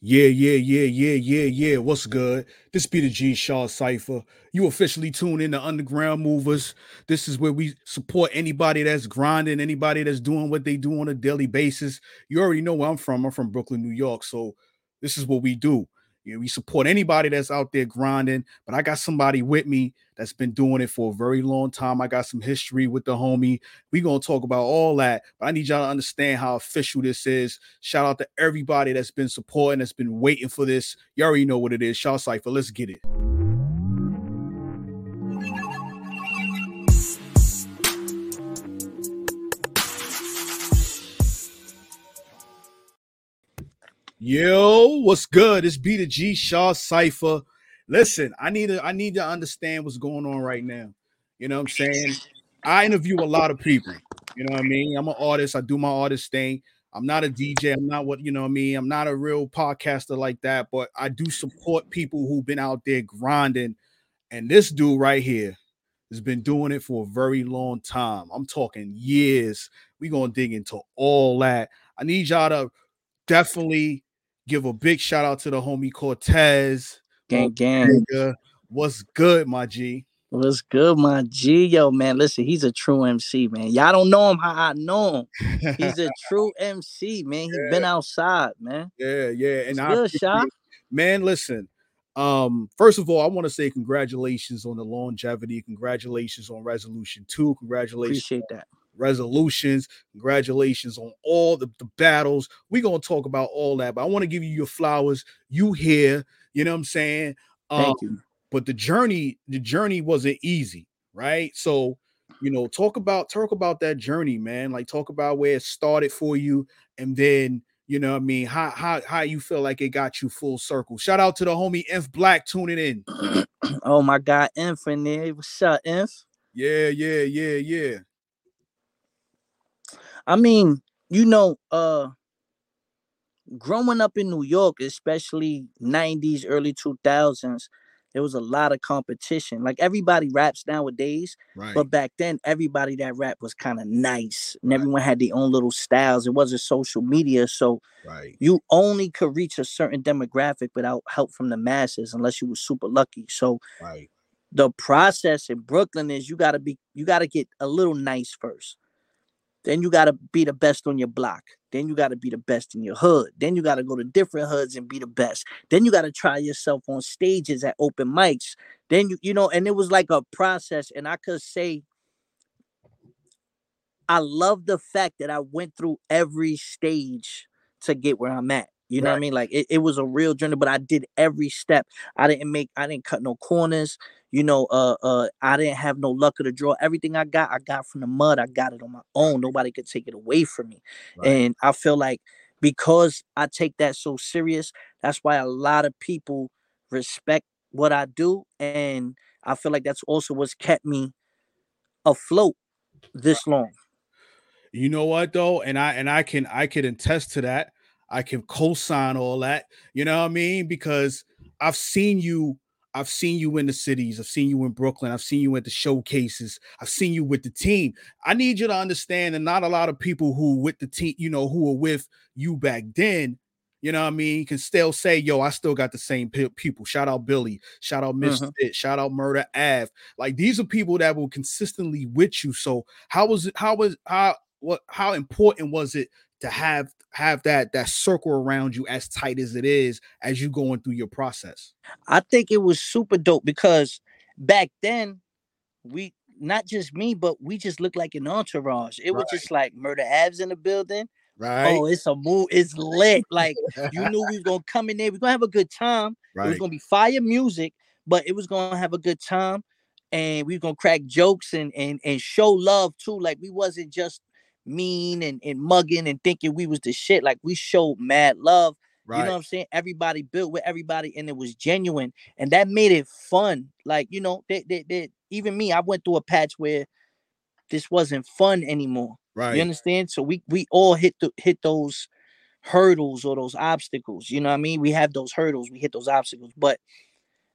Yeah, yeah, yeah, yeah, yeah, yeah. What's good? This be the G Shaw Cypher. You officially tune in to Underground Movers. This is where we support anybody that's grinding, anybody that's doing what they do on a daily basis. You already know where I'm from. I'm from Brooklyn, New York. So this is what we do. You know, we support anybody that's out there grinding, but I got somebody with me that's been doing it for a very long time. I got some history with the homie. we gonna talk about all that, but I need y'all to understand how official this is. Shout out to everybody that's been supporting, that's been waiting for this. You already know what it is. Shaw Cypher, let's get it. Yo, what's good? It's B the G Shaw Cypher. Listen, I need to I need to understand what's going on right now. You know what I'm saying? I interview a lot of people. You know what I mean? I'm an artist, I do my artist thing. I'm not a DJ, I'm not what you know what I mean. I'm not a real podcaster like that, but I do support people who've been out there grinding. And this dude right here has been doing it for a very long time. I'm talking years. We're gonna dig into all that. I need y'all to definitely give a big shout out to the homie Cortez. Gang, gang. What's good, my G? What's good, my G? Yo, man, listen, he's a true MC, man. Y'all don't know him how I know him. He's a true MC, man. He's yeah. been outside, man. Yeah, yeah. And I good. Man, listen. Um, first of all, I want to say congratulations on the longevity. Congratulations on resolution two. Congratulations. Appreciate that resolutions. Congratulations on all the, the battles. We're gonna talk about all that, but I want to give you your flowers. You here, you know what I'm saying? Um, Thank you. But the journey, the journey wasn't easy, right? So, you know, talk about talk about that journey, man. Like talk about where it started for you, and then you know I mean, how how how you feel like it got you full circle. Shout out to the homie Inf Black tuning in. oh my god, Inf in there. What's up, Inf? Yeah, yeah, yeah, yeah. I mean, you know, uh growing up in New York, especially 90s, early 2000s, there was a lot of competition. Like everybody raps nowadays, right. but back then everybody that rap was kind of nice and right. everyone had their own little styles. It wasn't social media, so right. you only could reach a certain demographic without help from the masses unless you were super lucky. So the process in Brooklyn is you got to be you got to get a little nice first. Then you got to be the best on your block. Then you got to be the best in your hood. Then you got to go to different hoods and be the best. Then you got to try yourself on stages at open mics. Then you you know, and it was like a process. And I could say I love the fact that I went through every stage to get where I'm at. You know right. what I mean? Like it, it was a real journey, but I did every step. I didn't make I didn't cut no corners. You know, uh uh I didn't have no luck of the draw. Everything I got, I got from the mud. I got it on my own. Nobody could take it away from me. Right. And I feel like because I take that so serious, that's why a lot of people respect what I do. And I feel like that's also what's kept me afloat this long. You know what though? And I and I can I can attest to that I can co-sign all that. You know what I mean? Because I've seen you, I've seen you in the cities, I've seen you in Brooklyn, I've seen you at the showcases, I've seen you with the team. I need you to understand that not a lot of people who with the team, you know, who were with you back then, you know what I mean, can still say, yo, I still got the same people. Shout out Billy, shout out Mr. Uh-huh. shout out Murder Ave. Like these are people that will consistently with you. So how was it? How was how what how important was it to have have that that circle around you as tight as it is as you going through your process. I think it was super dope because back then we not just me but we just looked like an entourage. It right. was just like Murder Ave in the building. Right. Oh it's a move it's lit. Like you knew we was gonna come in there we're gonna have a good time. Right. it was gonna be fire music but it was gonna have a good time and we were gonna crack jokes and and and show love too. Like we wasn't just mean and, and mugging and thinking we was the shit. Like we showed mad love. Right. You know what I'm saying? Everybody built with everybody and it was genuine. And that made it fun. Like, you know, they, they, they, even me, I went through a patch where this wasn't fun anymore. Right. You understand? So we we all hit the hit those hurdles or those obstacles. You know what I mean? We have those hurdles, we hit those obstacles. But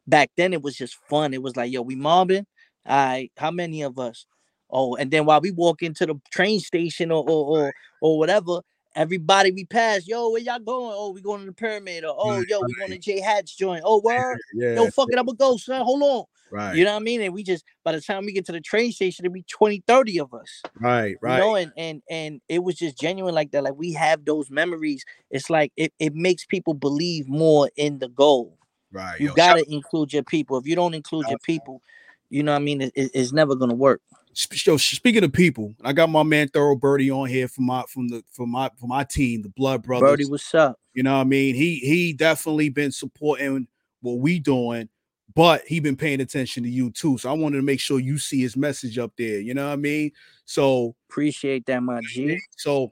back then it was just fun. It was like, yo, we mobbing. All right, how many of us? Oh, and then while we walk into the train station or or or, or whatever, everybody we pass, yo, where y'all going? Oh, we going to the pyramid, or oh, yo, we going to J Hatch joint. Oh, where? Yeah. yo, fuck it, I'm gonna go, son. Hold on. right. You know what I mean? And we just by the time we get to the train station, it'll be 20, 30 of us. right. Right. You know, and and and it was just genuine like that. Like we have those memories. It's like it, it makes people believe more in the goal. right. You yo. gotta include your people. If you don't include your people, you know what I mean, it, it- it's never gonna work. Yo, speaking of people, I got my man Thorough Birdie on here from my from the from my from my team, the Blood Brothers. Birdie, what's up? You know what I mean? He he definitely been supporting what we doing, but he been paying attention to you too. So I wanted to make sure you see his message up there. You know what I mean? So Appreciate that, my G. so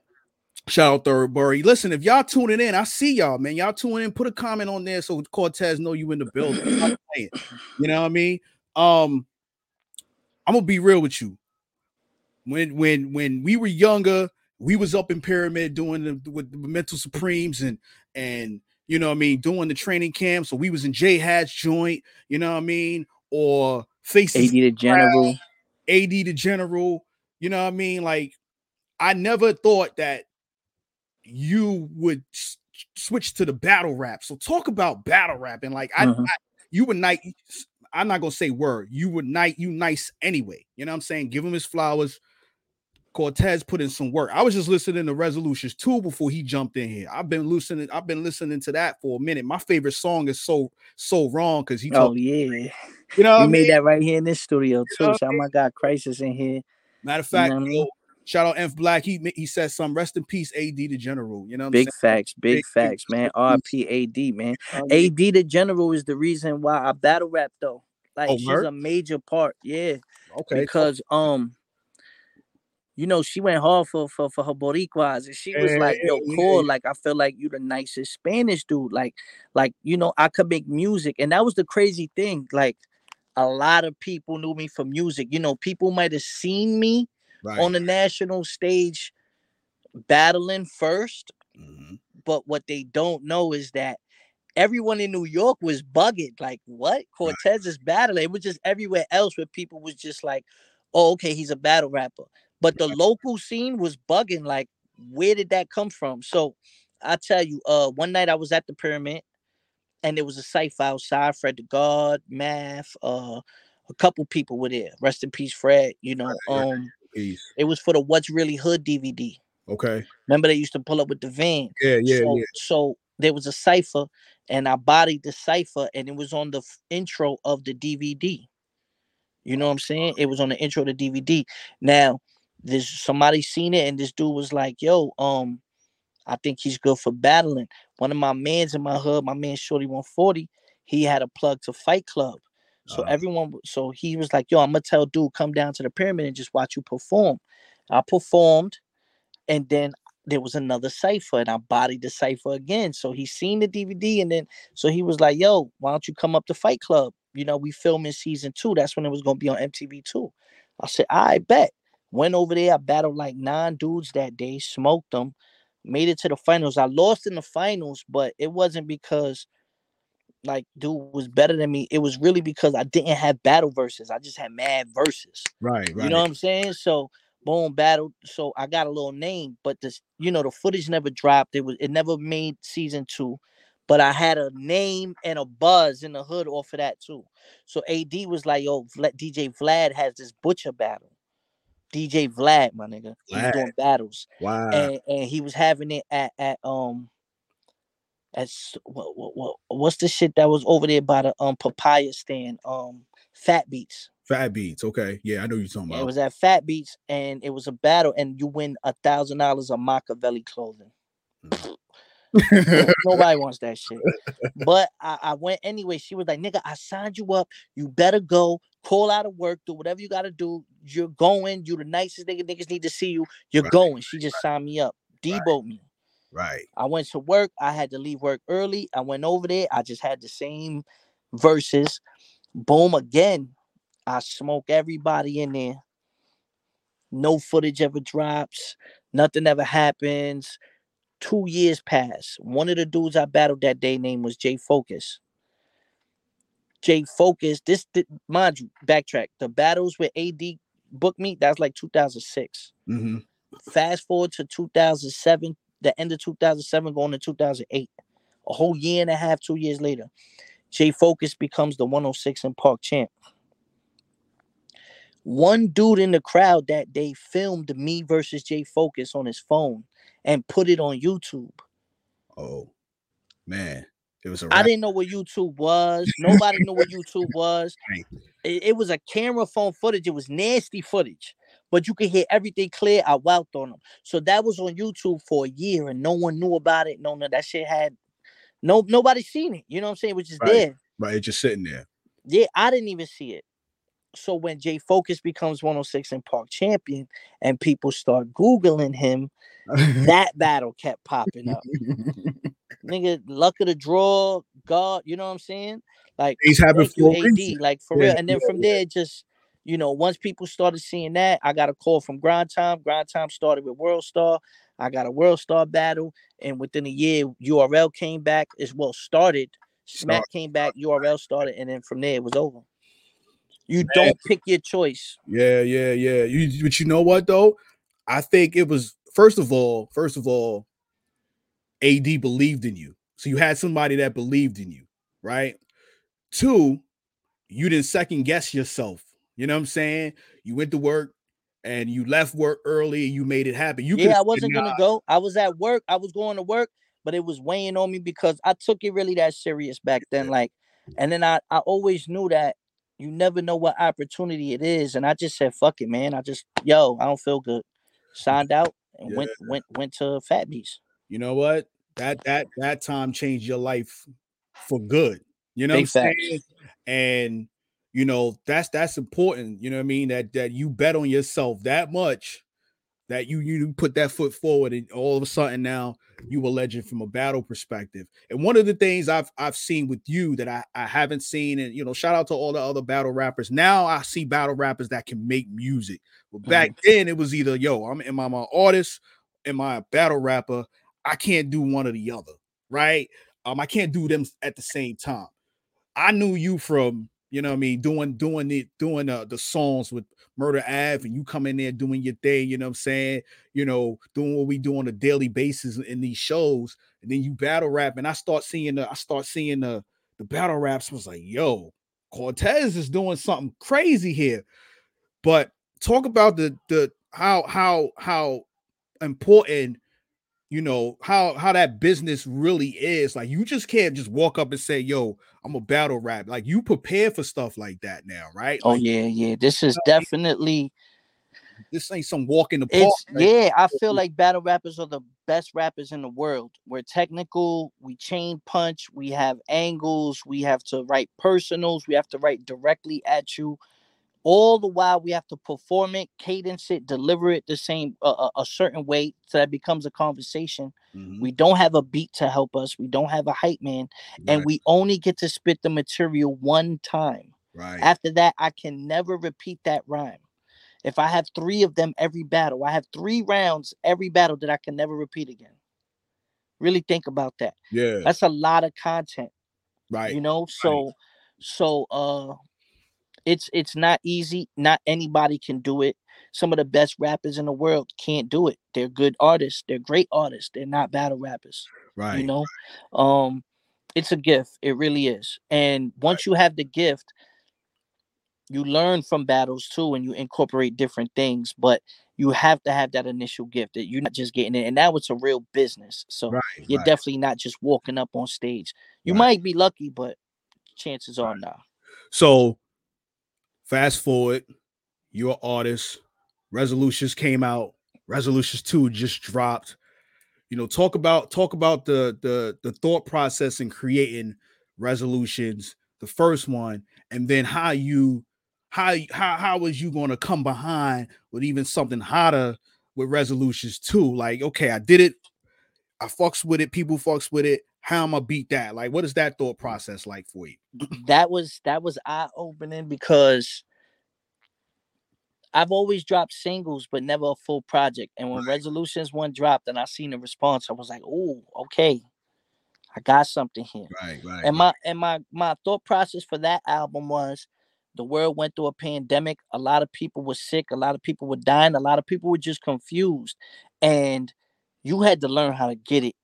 shout out Thoroughbury. Listen, if y'all tuning in, I see y'all, man. Y'all tuning in, put a comment on there so Cortez know you in the building. I'm not playing. you know what I mean? Um, I'm gonna be real with you. When when when we were younger, we was up in Pyramid doing the with the mental supremes and and you know what I mean, doing the training camp. So we was in J Hatch joint, you know what I mean, or AD faces the General. AD the general. You know what I mean? Like, I never thought that you would s- switch to the battle rap. So talk about battle rapping. Like, I, Mhm. I you would night. I'm not gonna say word. You would night you nice anyway. You know what I'm saying? Give him his flowers. Cortez put in some work. I was just listening to Resolutions 2 before he jumped in here. I've been listening, I've been listening to that for a minute. My favorite song is so so wrong because he Oh yeah, you know I we made mean? that right here in this studio too. know Shout out my guy Crisis in here. Matter of You know fact, what I mean? yo, shout out F Black. He he said some rest in peace, AD the General. You know Big saying? facts, big Big- facts, man. RP AD, man. AD the General is the reason why I battle rap though. Like Oh, she's word? a major part, yeah. okay, Because um, you know, she went hard for for for her Boricuas, and she was Yeah, like, "Yo, cool." Like I feel like you the nicest Spanish dude. Like, like you know, I could make music, and that was the crazy thing. Like, a lot of people knew me for music. You know, people might have seen me right. on the national stage battling first, Mhm. but what they don't know is that everyone in New York was bugging. Like, what? Cortez is battling. It was just everywhere else where people was just like, oh, okay, he's a battle rapper. But the local scene was bugging. Like, where did that come from? So I tell you, uh, one night I was at the pyramid and there was a cipher outside, Fred the God, Math, uh, a couple people were there. Rest in peace, Fred. You know, right. um, Peace. it was for the What's Really Hood DVD. Okay. Remember they used to pull up with the van. Yeah, yeah, so, yeah. so there was a cipher, and I bodied the cipher, and it was on the f- intro of the DVD. You know what I'm saying? It was on the intro of the DVD. Now, this somebody seen it, and this dude was like, "Yo, um, I think he's good for battling." One of my mans in my hood, my man Shorty 140, he had a plug to Fight Club. So Uh-huh. everyone, so he was like, "Yo, I'm gonna tell dude come down to the pyramid and just watch you perform." I performed, and then there was another cipher, and I bodied the cipher again. So he seen the DVD, and then so he was like, "Yo, why don't you come up to Fight Club? You know, we filming season two. That's when it was gonna be on MTV two. I said, "I bet." Went over there. I battled like nine dudes that day. Smoked them. Made it to the finals. I lost in the finals, but it wasn't because like dude was better than me. It was really because I didn't have battle verses. I just had mad verses. Right, right. You know what I'm saying? So boom, battle. So I got a little name, but this, you know, the footage never dropped. It was it never made season two. But I had a name and a buzz in the hood off of that too. So AD was like, yo, DJ Vlad has this butcher battle. DJ Vlad, my nigga. He was doing battles. wow. And, and he was having it at, at um at s- what, what, what what's the shit that was over there by the um papaya stand? Um Fat Beats. Fat beats. Okay. Yeah, I know you're talking about It was at Fat Beats, and it was a battle, and you win a thousand dollars of Makaveli clothing. No- Nobody wants that shit. But I, I went anyway. She was like, "Nigga, I signed you up. You better go. Call out of work. Do whatever you gotta do. You're going. You're the nicest nigga. Niggas need to see you. You're Right, going." She just signed me up. Right. Deboed me. Right. I went to work. I had to leave work early. I went over there. I just had the same verses. Boom again. I smoke everybody in there. No footage ever drops. Nothing ever happens. Two years pass. One of the dudes I battled that day name was Jay Focus. Jay Focus. This, thi- mind you, backtrack. The battles with AD booked me. That's like 2006 hmm fast forward to 2007 the end of 2007 going to 2008. A whole year and a half, two years later, Jay Focus becomes the 106 & Park champ. One dude in the crowd that day filmed me versus Jay Focus on his phone and put it on YouTube. Oh man. It was I didn't know what YouTube was. Nobody knew what YouTube was. It, it, was a camera phone footage. It was nasty footage, but you could hear everything clear. I wowed on them. So that was on YouTube for a year, and no one knew about it. No, no, that shit had no nobody seen it. You know what I'm saying? Which is right. there. Right, it's just sitting there. Yeah, I didn't even see it. So when Jay Focus becomes 106 & Park champion, and people start googling him, that battle kept popping up. Nigga, luck of the draw, God, you know what I'm saying? Like he's having you, AD, like for yeah, real. And then yeah, from yeah. there, just you know, once people started seeing that, I got a call from Grind Time. Grind Time started with World Star. I got a World Star battle, and within a year, URL came back as well. Started, Smack came back, URL started, and then from there it was over. You Man. don't pick your choice. Yeah, yeah, yeah. You, but you know what though? I think it was first of all, first of all, AD believed in you. So you had somebody that believed in you, right? Two, you didn't second guess yourself. You know what I'm saying? You went to work and you left work early and you made it happen. You yeah, I wasn't gonna go. I was at work. I was going to work, but it was weighing on me because I took it really that serious back then. Like, and then I I always knew that you never know what opportunity it is, and I just said fuck it, man. I just yo, I don't feel good. Signed out and yeah. went went went to Fat Beats. You know what? That that that time changed your life for good. You know Big what I'm saying? And you know, that's that's important. You know what I mean? That that you bet on yourself that much that you you put that foot forward and all of a sudden now you a legend from a battle perspective. And one of the things I've I've seen with you that I, I haven't seen, and you know, shout out to all the other battle rappers. Now I see battle rappers that can make music. But back mm-hmm. then it was either yo, I'm am I an artist, am I a battle rapper? I can't do one or the other, right? Um, I can't do them at the same time. I knew you from, you know what I mean, doing doing it, doing uh, the songs with Murder Ave, and you come in there doing your thing, you know what I'm saying? You know, doing what we do on a daily basis in these shows, and then you battle rap, and I start seeing the I start seeing the the battle raps. I was like, yo, Cortez is doing something crazy here. But talk about the the how how how important you know how how that business really is like you just can't just walk up and say yo i'm a battle rap like you prepare for stuff like that now right oh like, yeah yeah this is definitely this ain't some walk in the park right? yeah i feel like battle rappers are the best rappers in the world we're technical we chain punch we have angles we have to write personals we have to write directly at you all the while we have to perform it cadence it deliver it the same uh, a certain way so that becomes a conversation. Mm-hmm. we don't have a beat to help us we don't have a hype man right. and we only get to spit the material one time. Right. After that i can never repeat that rhyme. If i have three of them every battle i have three rounds every battle that i can never repeat again. Really think about that. Yeah. That's a lot of content right you know? so right. so uh it's it's not easy. Not anybody can do it. Some of the best rappers in the world can't do it. They're good artists. They're great artists. They're not battle rappers. Right. You know, um, it's a gift. It really is. And once right. you have the gift, you learn from battles too, and you incorporate different things. But you have to have that initial gift that you're not just getting it. And now it's a real business. So right, you're right. definitely not just walking up on stage. You might be lucky, but chances are not. So Fast forward, your artist, Resolutions came out, Resolutions 2 just dropped. You know, talk about talk about the the the thought process in creating resolutions, the first one, and then how you how how how was you going to come behind with even something hotter with resolutions too? Like, okay, I did it, I fucks with it, people fucks with it. How am I beat that? Like, what is that thought process like for you? that was that was eye opening because I've always dropped singles, but never a full project. And when Resolutions one dropped, and I seen the response, I was like, "Oh, okay, I got something here." Right, right. And my and my my thought process for that album was, the world went through a pandemic. A lot of people were sick. A lot of people were dying. A lot of people were just confused, and you had to learn how to get it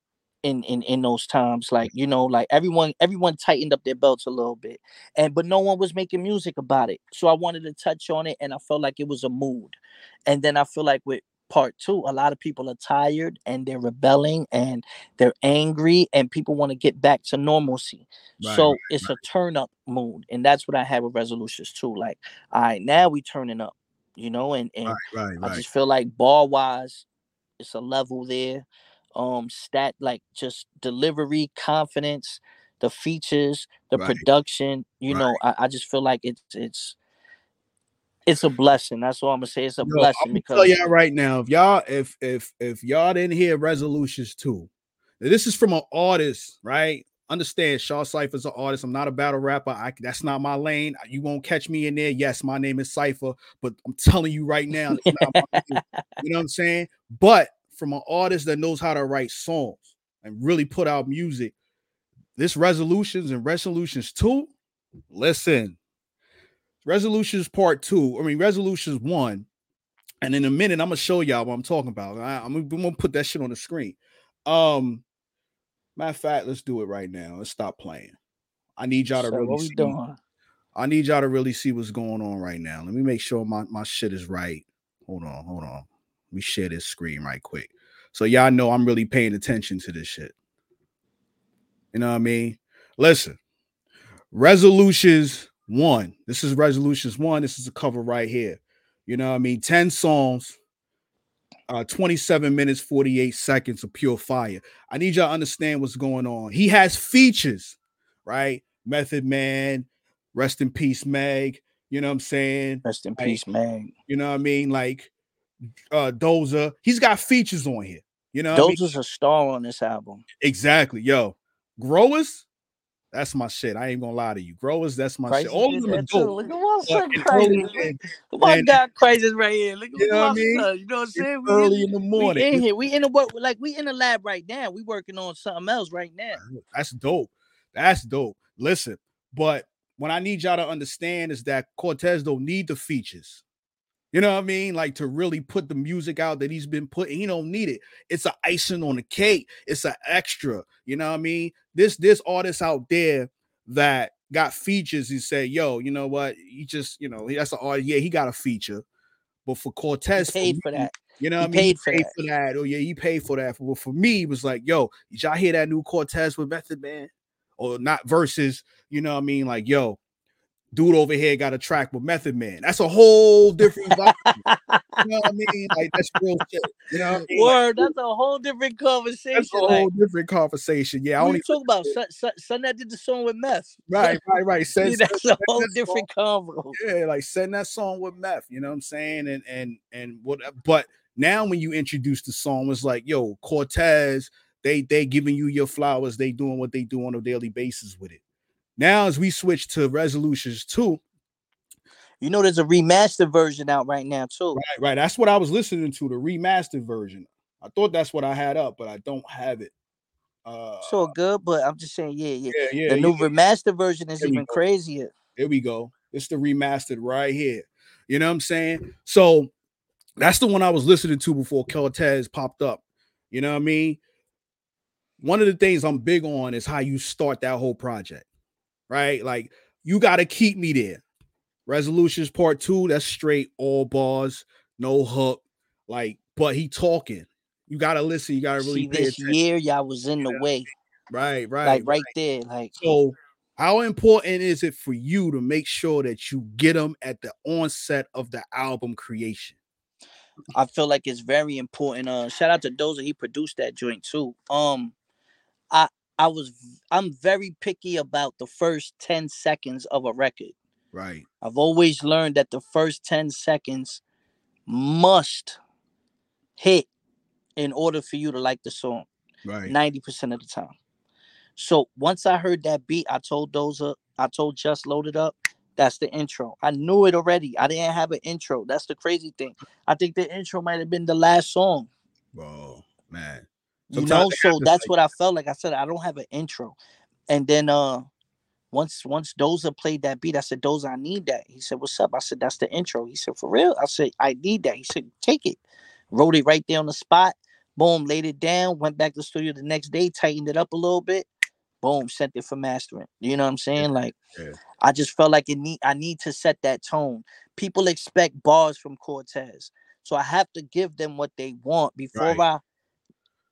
in in in those times like you know like everyone everyone tightened up their belts a little bit and but no one was making music about it so i wanted to touch on it and i felt like it was a mood and then i feel like with part two a lot of people are tired and they're rebelling and they're angry and people want to get back to normalcy right, so it's right. a turn up mood and that's what i have with resolutions too like all right now we turning up you know and and i just feel like bar wise it's a level there um stat like just delivery confidence the features the right. production you right. know I, I, just feel like it's it's it's a blessing that's all i'm gonna say it's a Yo, blessing because tell y'all right now if y'all if if if y'all didn't hear resolutions too this is from an artist right understand Shaw Cypher's an artist. I'm not a battle rapper. I that's not my lane. You won't catch me in there. Yes, my name is Cypher, but I'm telling you right now, you know what I'm saying? But from an artist that knows how to write songs and really put out music. This resolutions and resolutions two, listen. Resolutions part two, I mean, resolutions one. And in a minute, I'm gonna show y'all what I'm talking about. I, am gonna, put that shit on the screen. Um, matter of fact, let's do it right now. Let's stop playing. I need y'all to so really what we see. Doing? I need y'all to really see what's going on right now. Let me make sure my, my shit is right. Hold on, hold on. Let me share this screen right quick. So y'all know I'm really paying attention to this shit. You know what I mean? Listen, resolutions one. This is resolutions one. This is a cover right here. You know what I mean? 10 songs, uh, 27 minutes, 48 seconds of pure fire. I need y'all to understand what's going on. He has features, right? Method Man, rest in peace, Meg. You know what I'm saying? Rest in like, peace, Meg. You know what I mean? Like uh Doza. He's got features on here. You know, Doza's I mean? a star on this album. Exactly, yo. Growers, that's my shit. I ain't gonna lie to you. Growers, that's my shit. All of them are dope. Look at my son crazy. My God crazy right here. Look at you know what I mean? You know what I'm saying? We early in, in, the morning. We in here. We in the work, like we in the lab right now. We working on something else right now. That's dope. That's dope. Listen, but what I need y'all to understand is that Cortez don't need the features. You know what I mean? Like to really put the music out that he's been putting. He don't need it. It's an icing on the cake. It's an extra. You know what I mean? This this artist out there that got features. He said, "Yo, you know what? He just, you know, that's an artist. Yeah, he got a feature, but for Cortez, he paid for, for that. You know what I mean? Paid, for, paid that. for, that. Oh yeah, he paid for that. But for me, it was like, yo, did y'all hear that new Cortez with Method Man? Or not versus, you know what I mean? Like, yo, dude over here got a track with Method Man. That's a whole different vibe. you know what I mean? Like that's real shit. You know, I mean? word. Like, that's a whole different conversation. That's a whole different conversation. Yeah, I only talk about son, son, son, that did the song with Meth. Right, right, right. Send, yeah, that's a whole different convo. Yeah, like send that song with Meth. You know what I'm saying? And and and what? But now when you introduce the song, it's like, yo, Cortez. They they giving you your flowers. They doing what they do on a daily basis with it. Now, as we switch to resolutions two, you know, there's a remastered version out right now too. Right, right. That's what I was listening to, the remastered version. I thought that's what I had up, but I don't have it. Uh, so good, but I'm just saying, yeah, yeah. yeah, yeah the new yeah. remastered version is even crazier. Here we go. It's the remastered right here. You know what I'm saying? So that's the one I was listening to before Cortez popped up. You know what I mean? One of the things I'm big on is how you start that whole project right? Like you got to keep me there. Resolutions part two, that's straight all bars, no hook. Like, but he talking. You gotta listen. You gotta really. See, this year, y'all was in the way. Right, right, like right, right there. Like so. How important is it for you to make sure that you get them at the onset of the album creation? I feel like it's very important. Uh, shout out to Doza, he produced that joint too. Um, I I was I'm very picky about the first 10 seconds of a record. Right. I've always learned that the first 10 seconds must hit in order for you to like the song. Right. 90% of the time. So once I heard that beat, I told Doza, uh, I told Just Loaded Up, that's the intro. I knew it already. I didn't have an intro. That's the crazy thing. I think the intro might have been the last song. Bro, you know so that's like, what i felt like i said i don't have an intro and then uh once once doza played that beat i said doza i need that he said what's up i said that's the intro he said for real i said i need that he said take it wrote it right there on the spot Boom, laid it down, went back to the studio the next day, tightened it up a little bit. Boom, sent it for mastering. You know what I'm saying? Like Yeah. I just felt like it need I need to set that tone. People expect bars from Cortez. So I have to give them what they want before Right. I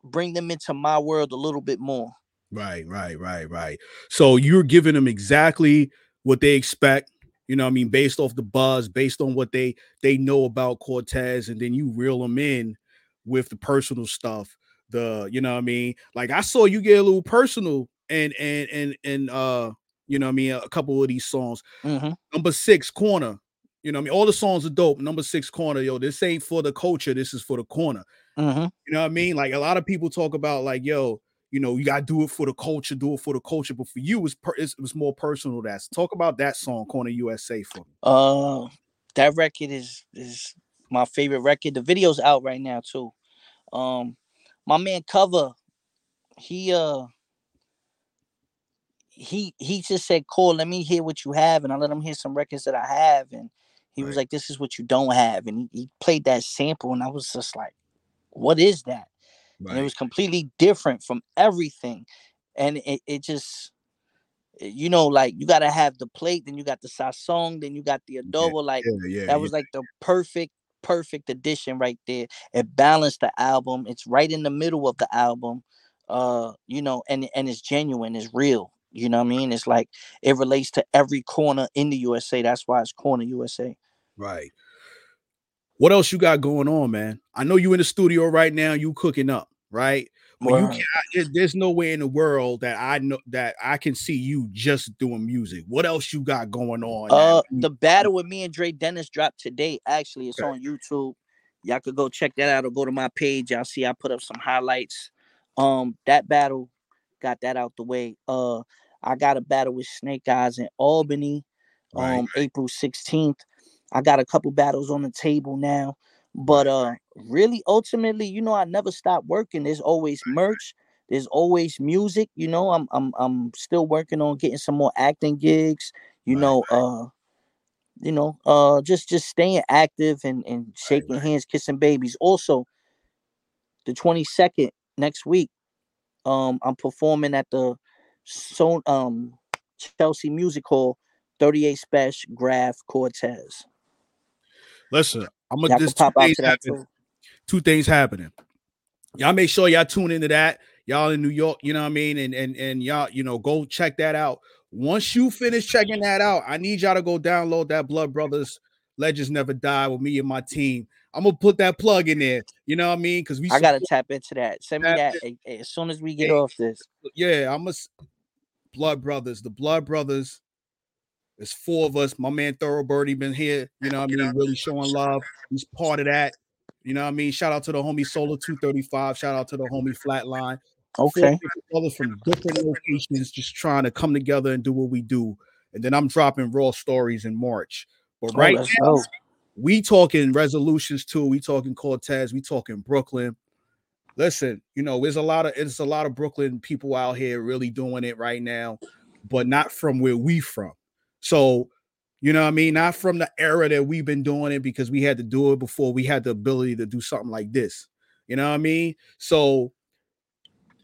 bring them into my world a little bit more. Right, right, right, right. So you're giving them exactly what they expect, you know what I mean, based off the buzz, based on what they they know about Cortez, and then you reel them in with the personal stuff. The you know what I mean? Like I saw you get a little personal and and and and uh you know what I mean a couple of these songs. hmm Number six corner. You know what I mean? All the songs are dope. Number six corner, yo. This ain't for the culture. This is for the corner. Hmm You know what I mean? Like a lot of people talk about like, yo, you know, you gotta do it for the culture, do it for the culture. But for you, it's, per- it's it was more personal. That's talk about that song, Corner USA for me. Uh that record is is my favorite record. The video's out right now too. Um my man cover, he uh he he just said, Cool, let me hear what you have. And I let him hear some records that I have. And he was like, This is what you don't have. And he, he played that sample, and I was just like, What is that? and it was completely different from everything. And it, it just eh, you know like you got to have the plate then you got the sazon then you got the adobo like yeah, yeah, that was like the perfect perfect addition right there. It balanced the album. It's right in the middle of the album uh you know and and it's genuine it's real you know what i mean? It's like it relates to every corner in the usa that's why it's corner usa right. What else you got going on, man? I know you in the studio right now. You cooking up, right? But you can't, there's no way in the world that I know that I can see you just doing music. What else you got going on? Uh, the battle with me and Dre Dennis dropped today. Actually, it's Okay. on YouTube. Y'all could go check that out or go to my page. Y'all see I put up some highlights. Um, that battle got that out the way. Uh, I got a battle with Snake Eyes in Albany, Right, um, April 16th. I got a couple battles on the table now. But uh really ultimately, you know, I never stop working. There's always merch, there's always music, you know. I'm I'm I'm still working on getting some more acting gigs, you know, uh you know, uh just just staying active and and shaking hands, kissing babies. Also, the 22nd next week, um I'm performing at the so um Chelsea Music Hall 38 Special Graph Cortez. Listen, I'm gonna just two things happen. two things happening. Y'all make sure y'all tune into that. Y'all in New York, you know what I mean? And and and y'all, you know, go check that out. Once you finish checking that out, I need y'all to go download that Blood Brothers Legends Never Die with me and my team. I'm gonna put that plug in there. You know what I mean? Because we I gotta tap into that. Send me that as soon as we get Hey. off this. yeah, I'm a Blood Brothers. The Blood Brothers. There's four of us. My man Thoroughbird, he been here. You know what I mean? Really showing love. He's part of that. You know what I mean? Shout out to the homie Solar 235. Shout out to the homie Flatline. Okay. brothers from different locations just trying to come together and do what we do. And then I'm dropping raw stories in March. But Oh, right let's now, go. we talking resolutions too. We talking Cortez. We talking Brooklyn. Listen, you know, there's a lot of it's a lot of Brooklyn people out here really doing it right now, but not from where we from. So, you know what I mean? Not from the era that we've been doing it because we had to do it before we had the ability to do something like this. You know what I mean? So,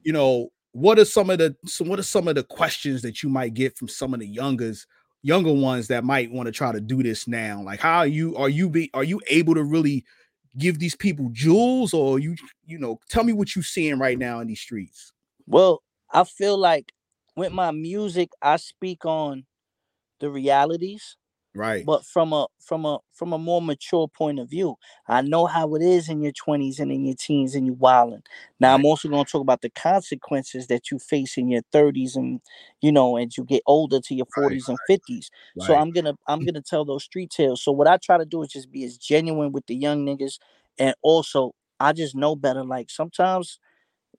you know, what are some of the so what are some of the questions that you might get from some of the youngers younger ones that might want to try to do this now like how are you are you be are you able to really give these people jewels or you you know tell me what you're seeing right now in these streets Well, I feel like with my music, I speak on the realities, right but from a from a from a more mature point of view. I know how it is in your 20s and in your teens and you wilding. Now I'm also going to talk about the consequences that you face in your 30s and you know, as you get older to your Right, 40s and 50s. So I'm gonna I'm mm. gonna tell those street tales. So what I try to do is just be as genuine with the young niggas, and also I just know better. Like sometimes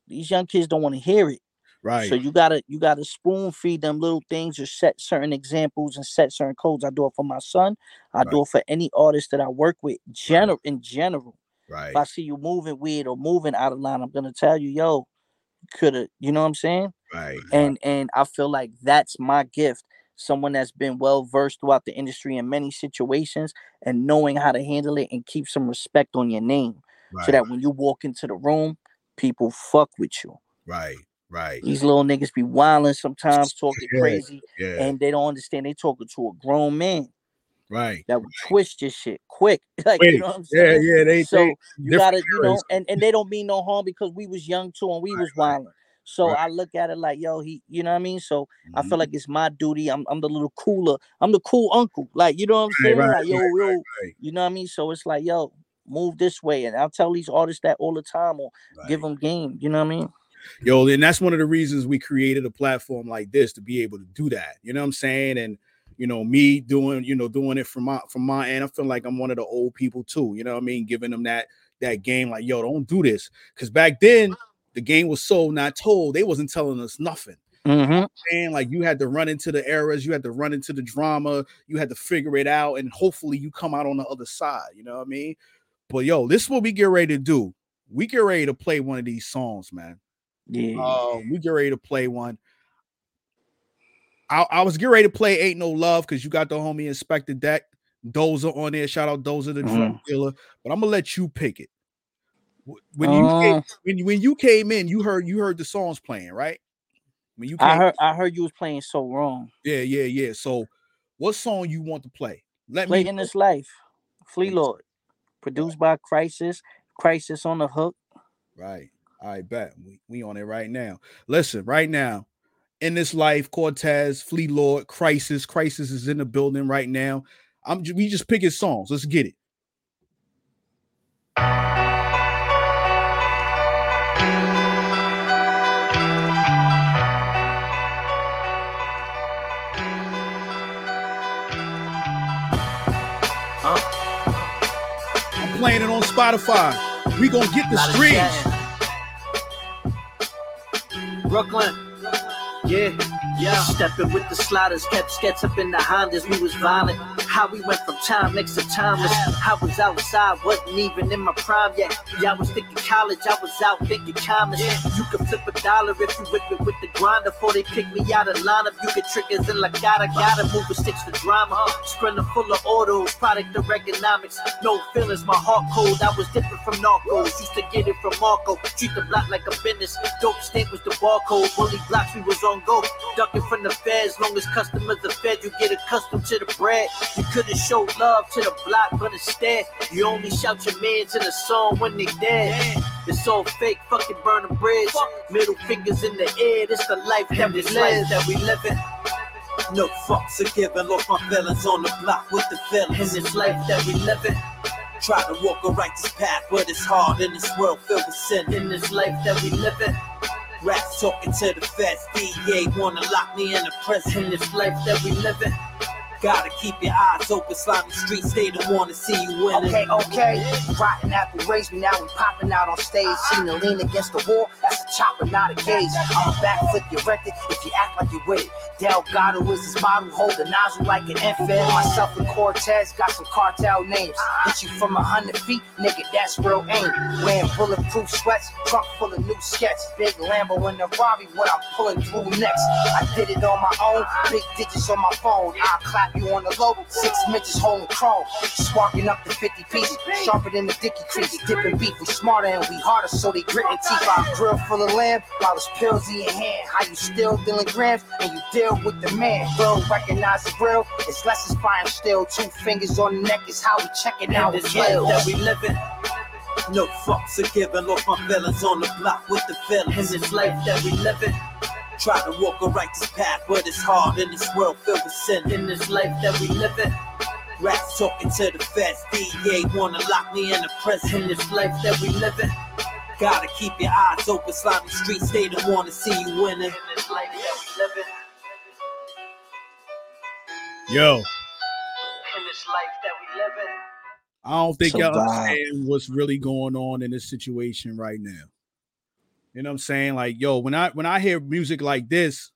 these young kids don't want to hear it. Right So you gotta you gotta spoon feed them little things or set certain examples and set certain codes. I do it for my son. I do it for any artist that I work with. General in general. Right. If I see you moving weird or moving out of line, I'm gonna tell you, yo, could have, you know what I'm saying? right And and I feel like that's my gift. Someone that's been well versed throughout the industry in many situations and knowing how to handle it and keep some respect on your name. So that when you walk into the room, people fuck with you. Right, right. These little niggas be wilding sometimes, talking Yeah, crazy, Yeah, and they don't understand. They talking to a grown man right. that would twist your shit quick. like Quick. you know what I'm Yeah, saying? yeah. They so they you gotta, you know, and, and they don't mean no harm because we was young too and we was wilding. So Right. I look at it like, yo, he, you know what I mean? So I Mhm. feel like it's my duty. I'm, I'm the little cooler. I'm the cool uncle. Like, you know what I'm saying? right, like, yo, right, yo, right. you know what I mean? So it's like, yo, move this way. And I'll tell these artists that all the time or give them game. You know what I mean? Yo, and that's one of the reasons we created a platform like this to be able to do that. You know what I'm saying? And you know, me doing, you know, doing it from my from my end. I feel like I'm one of the old people too. You know what I mean? Giving them that that game, like, yo, don't do this. Cause back then the game was so not told, they wasn't telling us nothing. Mm-hmm. And like you had to run into the errors, you had to run into the drama, you had to figure it out, and hopefully you come out on the other side. You know what I mean? But yo, this is what we get ready to do. We get ready to play one of these songs, man. Yeah. Um, we get ready to play one. I, I was getting ready to play Ain't No Love because you got the homie Inspectah Deck, Dozer on there. Shout out Dozer, the drug dealer. But I'm gonna let you pick it. When you came, Uh, when, you- when you came in, you heard you heard the songs playing, right? When you came, I heard I heard you was playing so wrong. yeah, yeah, yeah. So, what song you want to play? Let Play me in this life. Flee Lord. Produced by Crisis. Crisis on the hook. Right. I bet we, we on it right now. Listen, right now, in this life, Cortez, Flee Lord, Crisis, Crisis is in the building right now. I'm we just picking songs. Let's get it. I'm playing it on Spotify. We gonna get the streams. Brooklyn. Yeah, yeah. Stepping with the sliders, kept skets up in the Hondas. We was violent. How we went from time next to timeless. I was outside, wasn't even in my prime yet. Yeah, I was thinking college, I was out thinking commerce. You could flip a dollar if you whip it with the grinder. Before they pick me out of lineup, you get triggers in like gotta, gotta move with sticks for drama. Sprinter full of autos, product of economics. No feelings, my heart cold. I was different from narcos. Used to get it from Marco. Treat the block like a business. Dope stamp was the barcode. Bully blocks, we was on go. Ducking from the feds. Long as customers are fed, you get accustomed to the bread. You couldn't show love to the block, but instead, you only shout your mans in a song when they dead. It's all fake, fucking burn a bridge. Middle fingers in the air, this the life that we live. that we living. No fucks are given, lost my feelings on the block with the In feelings. this life that we living. Try to walk a righteous path, but it's hard in this world filled with sin. In this life that we living. Rats talking to the feds, DEA wanna lock me in a prison. In this life that we living. Gotta keep your eyes open, slimy streets, they don't wanna see you winning. Okay, okay. Rotten apple raised me, now we popping out on stage. Seen the lean against the wall, that's a chopper, not a gauge. I'm a backflip you wrecked if you act like you with it. Delgado is his model, hold the nozzle like an infant. Myself and Cortez got some cartel names. Hit you from a hundred feet, nigga, that's real aim. Wearing bulletproof sweats, trunk full of new skets. Big Lambo in the Rari, what I'm pulling through next. I did it on my own, big digits on my phone. I'll clap you on the low, six midgets holding chrome. Sparking up the 50 piece, sharper than the Dicky crease. Dipping beef, we smarter and we harder, so they gritting teeth. I grill full of lamb, while it's pills in your hand. How you still dealing grams and you deal with the man. Bro, recognize the real, it's less as fine still. Two fingers on the neck is how we checking out this life that we living. No fucks are given, lost my feelings on the block with the In feelings. this life that we living. Try to walk a righteous path, but it's hard in this world filled with sin. In this life that we live in. Rats talking to the feds, DEA wanna lock me in a press In this life that we live in. Gotta keep your eyes open, slimy streets, they don't wanna see you winning. In this life that we living. Yo, In this life that we living. I don't think So y'all understand what's really going on in this situation right now. You know what I'm saying? Like, yo, when I when I hear music like this,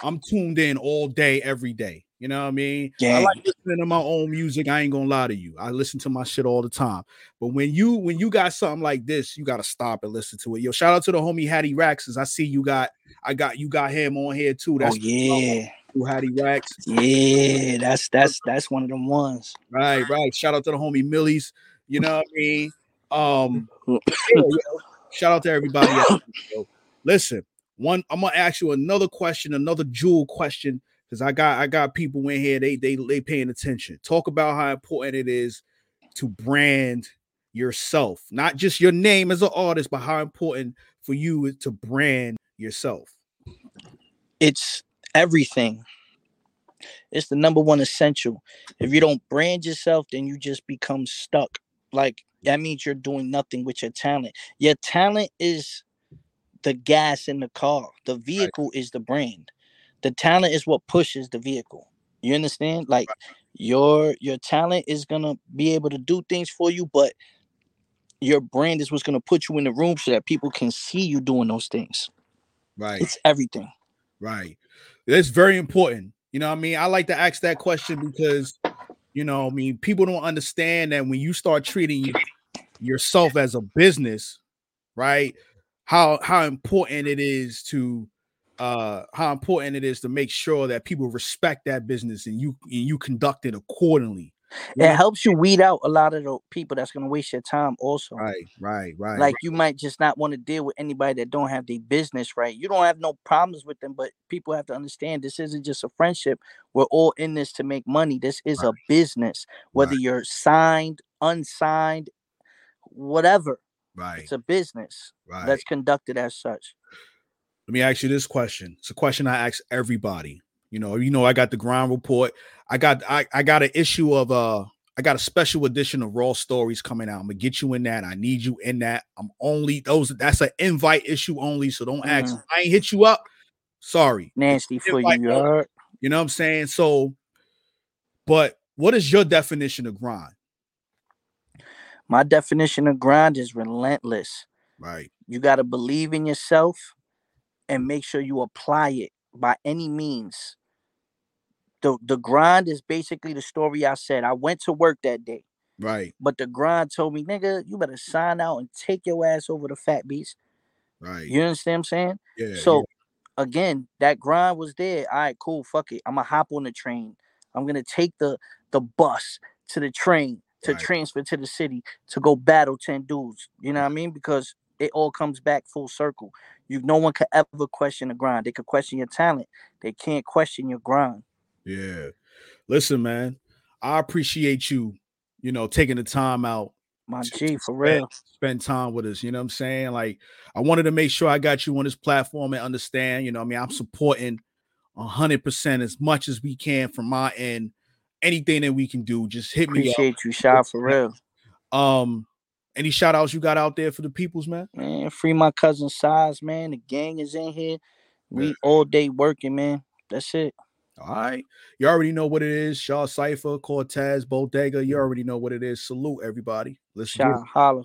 I'm tuned in all day, every day. You know what I mean? Yeah. I like listening to my own music. I ain't gonna lie to you. I listen to my shit all the time. But when you when you got something like this, you gotta stop and listen to it. Yo, shout out to the homie Hattie Raxes. I see you got I got you got him on here too. Oh That's yeah. who Hattie Rax. Yeah, that's that's that's one of them ones. Right, right. Shout out to the homie Millies. You know what I mean? Um, yeah, Shout out to everybody. Listen, one, I'm gonna ask you another question, another jewel question, because I got I got people in here. They they they paying attention. Talk about how important it is to brand yourself, not just your name as an artist, but how important for you to brand yourself. It's everything. It's the number one essential. If you don't brand yourself, then you just become stuck. Like that means you're doing nothing with your talent. Your talent is the gas in the car. The vehicle is the brand. The talent is what pushes the vehicle. You understand? Like your your talent is gonna be able to do things for you, but your brand is what's gonna put you in the room so that people can see you doing those things. Right. It's everything. Right. That's very important. You know what I mean? I like to ask that question because, you know, I mean, people don't understand that when you start treating yourself as a business, right? How how important it is to uh how important it is to make sure that people respect that business and you and you conduct it accordingly. It know? helps you weed out a lot of the people that's gonna waste your time also. Right, right, right. Like you might just not want to deal with anybody that don't have their business right. You don't have no problems with them, but people have to understand this isn't just a friendship. We're all in this to make money. This is a business, whether Right. you're signed, unsigned, whatever. right, It's a business right. that's conducted as such. Let me ask you this question. It's a question I ask everybody. You know, you know, I got the grind report. I got I, I got an issue of uh I got a special edition of Raw Stories coming out. I'm gonna get you in that. I need you in that. I'm only those that's an invite issue only. So don't ask. Mhm. I ain't hit you up. Sorry. Nasty for you, invite you only. heard? You know what I'm saying? So, but what is your definition of grind? My definition of grind is relentless. Right, You got to believe in yourself and make sure you apply it by any means. The the grind is basically the story I said. I went to work that day, right, but the grind told me, nigga, you better sign out and take your ass over the Fat Beats. right. You understand what I'm saying? yeah. so again, that grind was there. All right, cool, fuck it. I'm gonna hop on the train. I'm gonna take the the bus to the train to Right. transfer to the city to go battle 10 dudes. You know what I mean? Because it all comes back full circle. You no one could ever question the grind. They could question your talent. They can't question your grind. Yeah. Listen, man, I appreciate you, you know, taking the time out My G, for spend- real. spend time with us. You know what I'm saying? Like, I wanted to make sure I got you on this platform and understand, you know, I mean, I'm supporting 100% as much as we can from my end. Anything that we can do, just hit me up. Appreciate you, Shy, for real. Um, any shout outs you got out there for the peoples, man? Man, free my cousin Size, man. The gang is in here. We Yeah. all day working, man. That's it. All right. You already know what it is. Shaw Cypher, Cortez, Bodega. You already know what it is. Salute everybody. Let's Shy, holla.